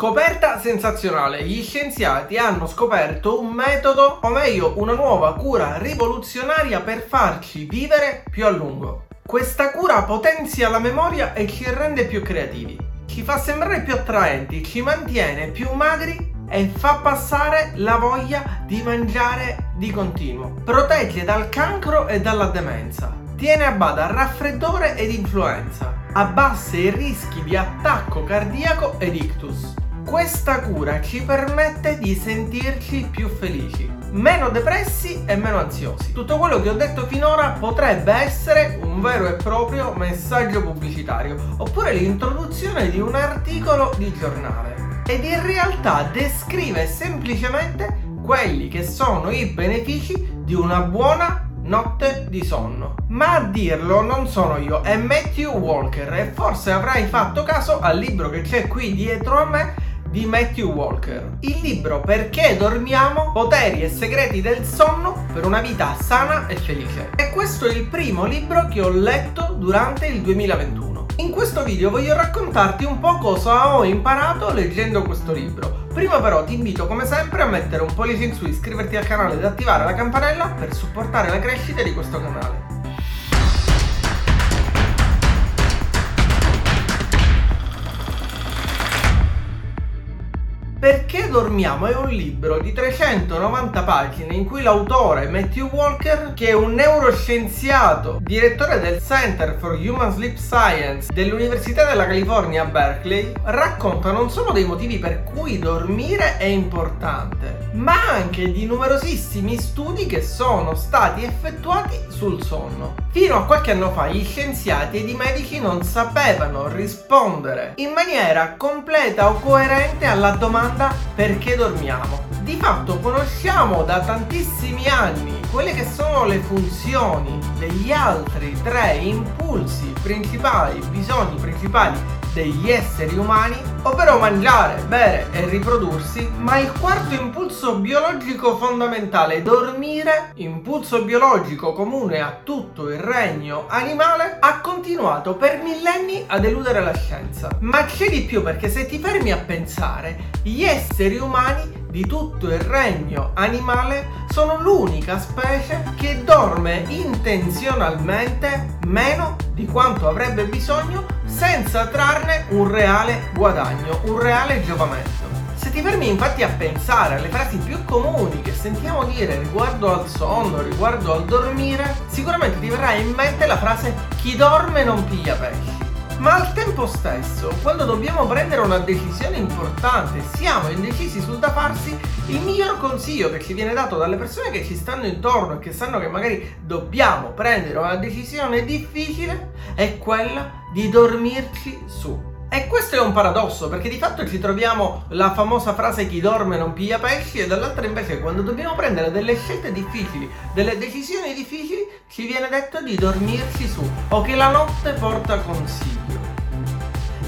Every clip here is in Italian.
Scoperta sensazionale, gli scienziati hanno scoperto un metodo, o meglio una nuova cura rivoluzionaria per farci vivere più a lungo. Questa cura potenzia la memoria e ci rende più creativi, ci fa sembrare più attraenti, ci mantiene più magri e fa passare la voglia di mangiare di continuo. Protegge dal cancro e dalla demenza. Tiene a bada raffreddore ed influenza. Abbassa i rischi di attacco cardiaco ed ictus. Questa cura ci permette di sentirci più felici, meno depressi e meno ansiosi. Tutto quello che ho detto finora potrebbe essere un vero e proprio messaggio pubblicitario, oppure l'introduzione di un articolo di giornale. Ed in realtà descrive semplicemente quelli che sono i benefici di una buona notte di sonno. Ma a dirlo non sono io, è Matthew Walker e forse avrai fatto caso al libro che c'è qui dietro a me di Matthew Walker. Il libro Perché dormiamo? Poteri e segreti del sonno per una vita sana e felice. E questo è il primo libro che ho letto durante il 2021. In questo video voglio raccontarti un po' cosa ho imparato leggendo questo libro. Prima però ti invito come sempre a mettere un pollice in su, iscriverti al canale ed attivare la campanella per supportare la crescita di questo canale. Perché dormiamo è un libro di 390 pagine in cui l'autore Matthew Walker, che è un neuroscienziato, direttore del Center for Human Sleep Science dell'Università della California a Berkeley, racconta non solo dei motivi per cui dormire è importante, ma anche di numerosissimi studi che sono stati effettuati sul sonno. Fino a qualche anno fa gli scienziati ed i medici non sapevano rispondere in maniera completa o coerente alla domanda perché dormiamo. Di fatto conosciamo da tantissimi anni quelle che sono le funzioni degli altri tre impulsi principali, bisogni principali degli esseri umani, ovvero mangiare, bere e riprodursi, ma il quarto impulso biologico fondamentale, dormire, impulso biologico comune a tutto il regno animale, ha continuato per millenni ad eludere la scienza. Ma c'è di più perché se ti fermi a pensare, gli esseri umani di tutto il regno animale sono l'unica specie che dorme intenzionalmente meno di quanto avrebbe bisogno senza trarne un reale guadagno, un reale giovamento. Se ti fermi infatti a pensare alle frasi più comuni che sentiamo dire riguardo al sonno, riguardo al dormire, sicuramente ti verrà in mente la frase chi dorme non piglia pesci. Ma al tempo stesso, quando dobbiamo prendere una decisione importante, siamo indecisi sul da farsi, il miglior consiglio che ci viene dato dalle persone che ci stanno intorno e che sanno che magari dobbiamo prendere una decisione difficile è quella di dormirci su. E questo è un paradosso perché di fatto ci troviamo la famosa frase chi dorme non piglia pesci e dall'altra invece quando dobbiamo prendere delle scelte difficili, delle decisioni difficili, ci viene detto di dormirci su o che la notte porta consiglio.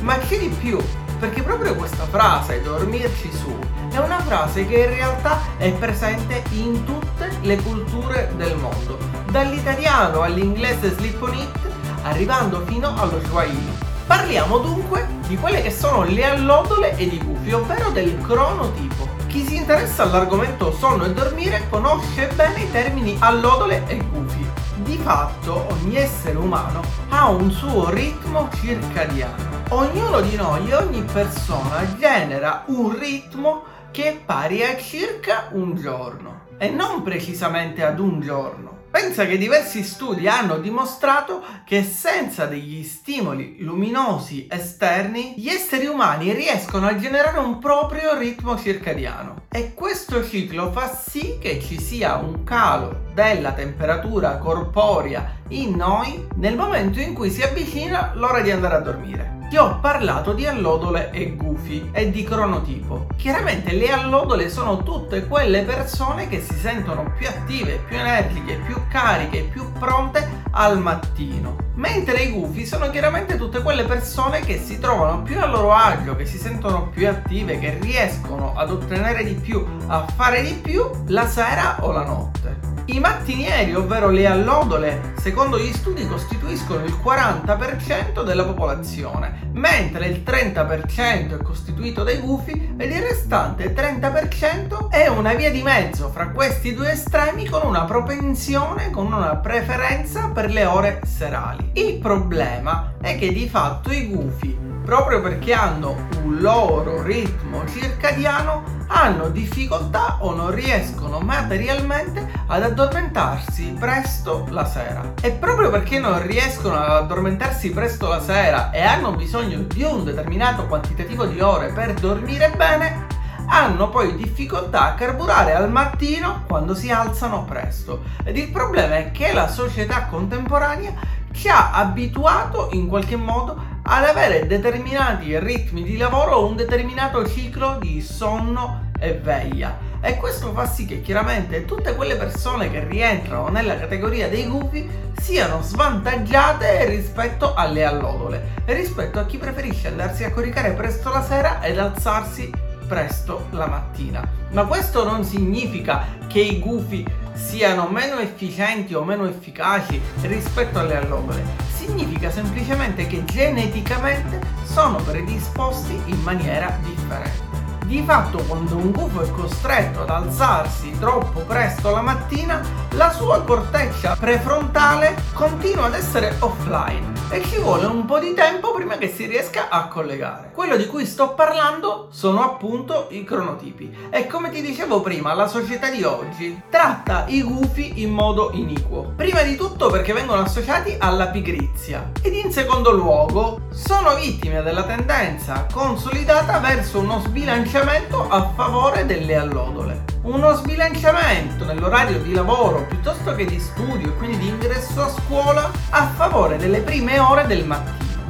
Ma che di più? Perché proprio questa frase, dormirci su, è una frase che in realtà è presente in tutte le culture del mondo, dall'italiano all'inglese sleep on it, arrivando fino allo swahili. Parliamo dunque di quelle che sono le allodole ed i gufi, ovvero del cronotipo. Chi si interessa all'argomento sonno e dormire conosce bene i termini allodole e gufi. Di fatto ogni essere umano ha un suo ritmo circadiano. Ognuno di noi, ogni persona genera un ritmo che è pari a circa un giorno e non precisamente ad un giorno. Pensa che diversi studi hanno dimostrato che senza degli stimoli luminosi esterni gli esseri umani riescono a generare un proprio ritmo circadiano. E questo ciclo fa sì che ci sia un calo della temperatura corporea in noi nel momento in cui si avvicina l'ora di andare a dormire ti ho parlato di allodole e gufi e di cronotipo. Chiaramente le allodole sono tutte quelle persone che si sentono più attive, più energiche, più cariche, più pronte al mattino Mentre i gufi sono chiaramente tutte quelle persone che si trovano più a loro agio, che si sentono più attive, che riescono ad ottenere di più, a fare di più la sera o la notte. I mattinieri, ovvero le allodole, secondo gli studi costituiscono il 40% della popolazione, mentre il 30% è costituito dai gufi ed il restante 30% è una via di mezzo fra questi due estremi con una propensione, con una preferenza per le ore serali. Il problema è che di fatto i gufi, proprio perché hanno un loro ritmo circadiano, hanno difficoltà o non riescono materialmente ad addormentarsi presto la sera. E proprio perché non riescono ad addormentarsi presto la sera e hanno bisogno di un determinato quantitativo di ore per dormire bene, hanno poi difficoltà a carburare al mattino quando si alzano presto. Ed il problema è che la società contemporanea ci ha abituato in qualche modo ad avere determinati ritmi di lavoro o un determinato ciclo di sonno e veglia. E questo fa sì che chiaramente tutte quelle persone che rientrano nella categoria dei gufi siano svantaggiate rispetto alle allodole, rispetto a chi preferisce andarsi a coricare presto la sera ed alzarsi presto la mattina. Ma questo non significa che i gufi siano meno efficienti o meno efficaci rispetto alle allodole. Significa semplicemente che geneticamente sono predisposti in maniera differente. Di fatto quando un gufo è costretto ad alzarsi troppo presto la mattina, la sua corteccia prefrontale continua ad essere offline e ci vuole un po' di tempo prima che si riesca a collegare. Quello di cui sto parlando sono appunto i cronotipi e come ti dicevo prima la società di oggi tratta i gufi in modo iniquo. Prima di tutto perché vengono associati alla pigrizia ed in secondo luogo sono vittime della tendenza consolidata verso uno sbilanciamento a favore delle allodole. Uno sbilanciamento nell'orario di lavoro piuttosto che di studio e quindi di ingresso a scuola a favore delle prime ore del mattino.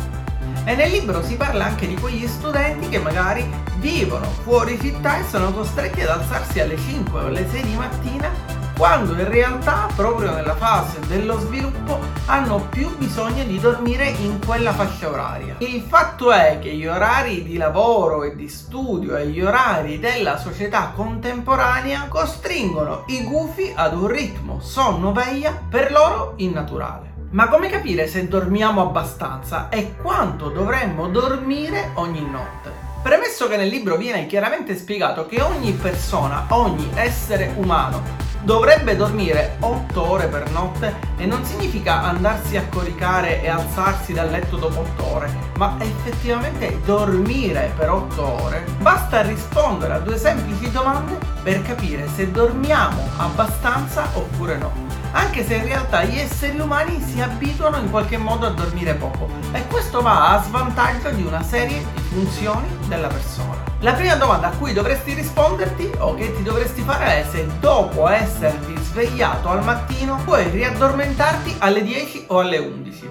E nel libro si parla anche di quegli studenti che magari vivono fuori città e sono costretti ad alzarsi alle 5 o alle 6 di mattina quando in realtà proprio nella fase dello sviluppo hanno più bisogno di dormire in quella fascia oraria. Il fatto è che gli orari di lavoro e di studio e gli orari della società contemporanea costringono i gufi ad un ritmo sonno-veglia per loro innaturale. Ma come capire se dormiamo abbastanza e quanto dovremmo dormire ogni notte? Premesso che nel libro viene chiaramente spiegato che ogni persona, ogni essere umano dovrebbe dormire 8 ore per notte e non significa andarsi a coricare e alzarsi dal letto dopo 8 ore, ma effettivamente dormire per 8 ore. Basta rispondere a due semplici domande per capire se dormiamo abbastanza oppure no anche se in realtà gli esseri umani si abituano in qualche modo a dormire poco e questo va a svantaggio di una serie di funzioni della persona. La prima domanda a cui dovresti risponderti o che ti dovresti fare è se dopo esserti svegliato al mattino puoi riaddormentarti alle 10 o alle 11.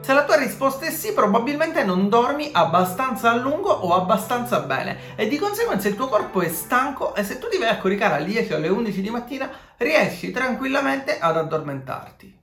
Se la tua risposta è sì, probabilmente non dormi abbastanza a lungo o abbastanza bene e di conseguenza il tuo corpo è stanco e se tu ti vai a coricare alle 10 o alle 11 di mattina riesci tranquillamente ad addormentarti.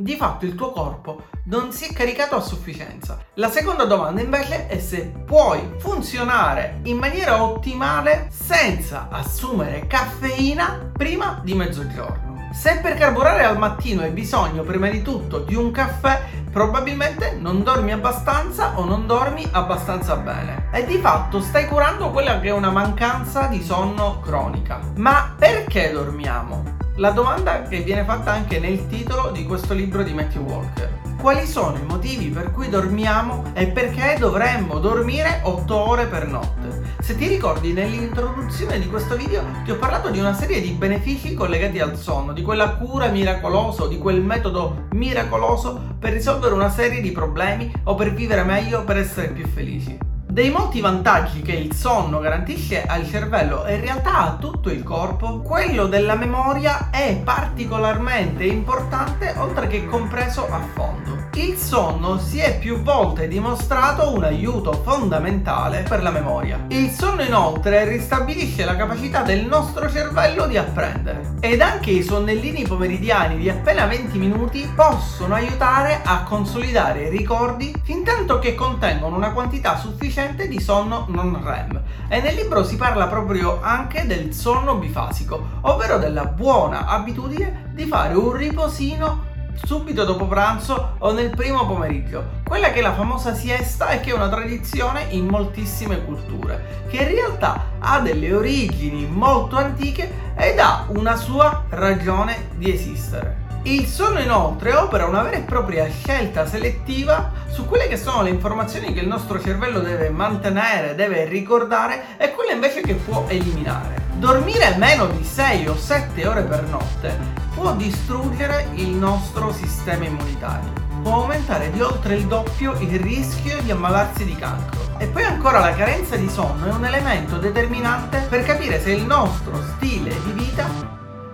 Di fatto il tuo corpo non si è caricato a sufficienza. La seconda domanda invece è se puoi funzionare in maniera ottimale senza assumere caffeina prima di mezzogiorno. Se per carburare al mattino hai bisogno prima di tutto di un caffè, probabilmente non dormi abbastanza o non dormi abbastanza bene. E di fatto stai curando quella che è una mancanza di sonno cronica. Ma perché dormiamo? La domanda che viene fatta anche nel titolo di questo libro di Matthew Walker quali sono i motivi per cui dormiamo e perché dovremmo dormire 8 ore per notte. Se ti ricordi nell'introduzione di questo video ti ho parlato di una serie di benefici collegati al sonno, di quella cura miracolosa, di quel metodo miracoloso per risolvere una serie di problemi o per vivere meglio, per essere più felici. Dei molti vantaggi che il sonno garantisce al cervello e in realtà a tutto il corpo, quello della memoria è particolarmente importante oltre che compreso a fondo. Il sonno si è più volte dimostrato un aiuto fondamentale per la memoria. Il sonno inoltre ristabilisce la capacità del nostro cervello di apprendere ed anche i sonnellini pomeridiani di appena 20 minuti possono aiutare a consolidare i ricordi fin tanto che contengono una quantità sufficiente di sonno non REM. E nel libro si parla proprio anche del sonno bifasico, ovvero della buona abitudine di fare un riposino subito dopo pranzo o nel primo pomeriggio. Quella che è la famosa siesta e che è una tradizione in moltissime culture, che in realtà ha delle origini molto antiche ed ha una sua ragione di esistere. Il sonno inoltre opera una vera e propria scelta selettiva su quelle che sono le informazioni che il nostro cervello deve mantenere, deve ricordare e quelle invece che può eliminare. Dormire meno di 6 o 7 ore per notte può distruggere il nostro sistema immunitario, può aumentare di oltre il doppio il rischio di ammalarsi di cancro. E poi ancora la carenza di sonno è un elemento determinante per capire se il nostro stile di vita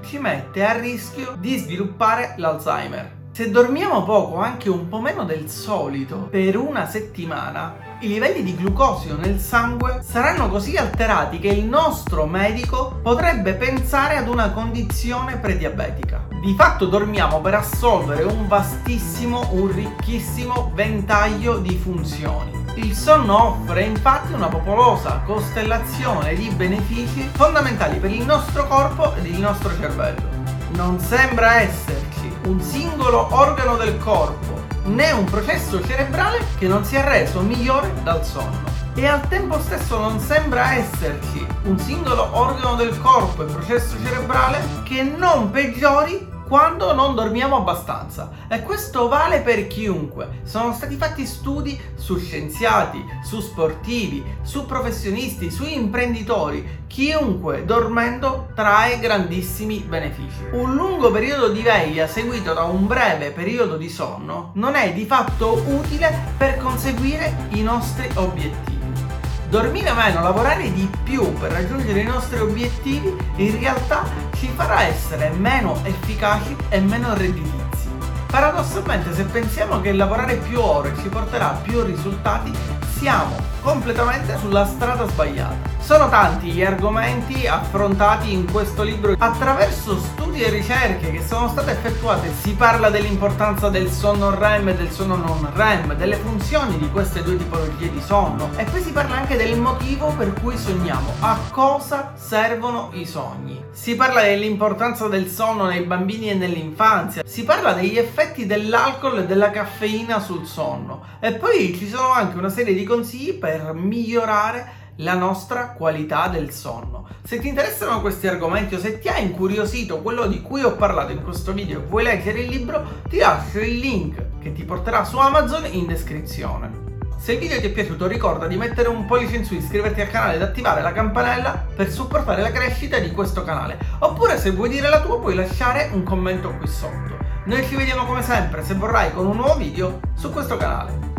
ci mette a rischio di sviluppare l'Alzheimer. Se dormiamo poco, anche un po' meno del solito, per una settimana, i livelli di glucosio nel sangue saranno così alterati che il nostro medico potrebbe pensare ad una condizione prediabetica. Di fatto dormiamo per assolvere un vastissimo, un ricchissimo ventaglio di funzioni. Il sonno offre infatti una popolosa costellazione di benefici fondamentali per il nostro corpo ed il nostro cervello. Non sembra esserci un singolo organo del corpo né un processo cerebrale che non sia reso migliore dal sonno. E al tempo stesso non sembra esserci un singolo organo del corpo e processo cerebrale che non peggiori quando non dormiamo abbastanza. E questo vale per chiunque. Sono stati fatti studi su scienziati, su sportivi, su professionisti, su imprenditori. Chiunque dormendo trae grandissimi benefici. Un lungo periodo di veglia seguito da un breve periodo di sonno non è di fatto utile per conseguire i nostri obiettivi. Dormire meno, lavorare di più per raggiungere i nostri obiettivi in realtà ci farà essere meno efficaci e meno redditizi. Paradossalmente se pensiamo che lavorare più ore ci porterà più risultati, siamo completamente sulla strada sbagliata. Sono tanti gli argomenti affrontati in questo libro attraverso studi e ricerche che sono state effettuate. Si parla dell'importanza del sonno REM e del sonno non REM, delle funzioni di queste due tipologie di sonno e poi si parla anche del motivo per cui sogniamo, a cosa servono i sogni. Si parla dell'importanza del sonno nei bambini e nell'infanzia, si parla degli effetti dell'alcol e della caffeina sul sonno e poi ci sono anche una serie di consigli per migliorare la nostra qualità del sonno. Se ti interessano questi argomenti o se ti ha incuriosito quello di cui ho parlato in questo video e vuoi leggere il libro, ti lascio il link che ti porterà su Amazon in descrizione. Se il video ti è piaciuto ricorda di mettere un pollice in su, iscriverti al canale ed attivare la campanella per supportare la crescita di questo canale. Oppure se vuoi dire la tua puoi lasciare un commento qui sotto. Noi ci vediamo come sempre, se vorrai, con un nuovo video su questo canale.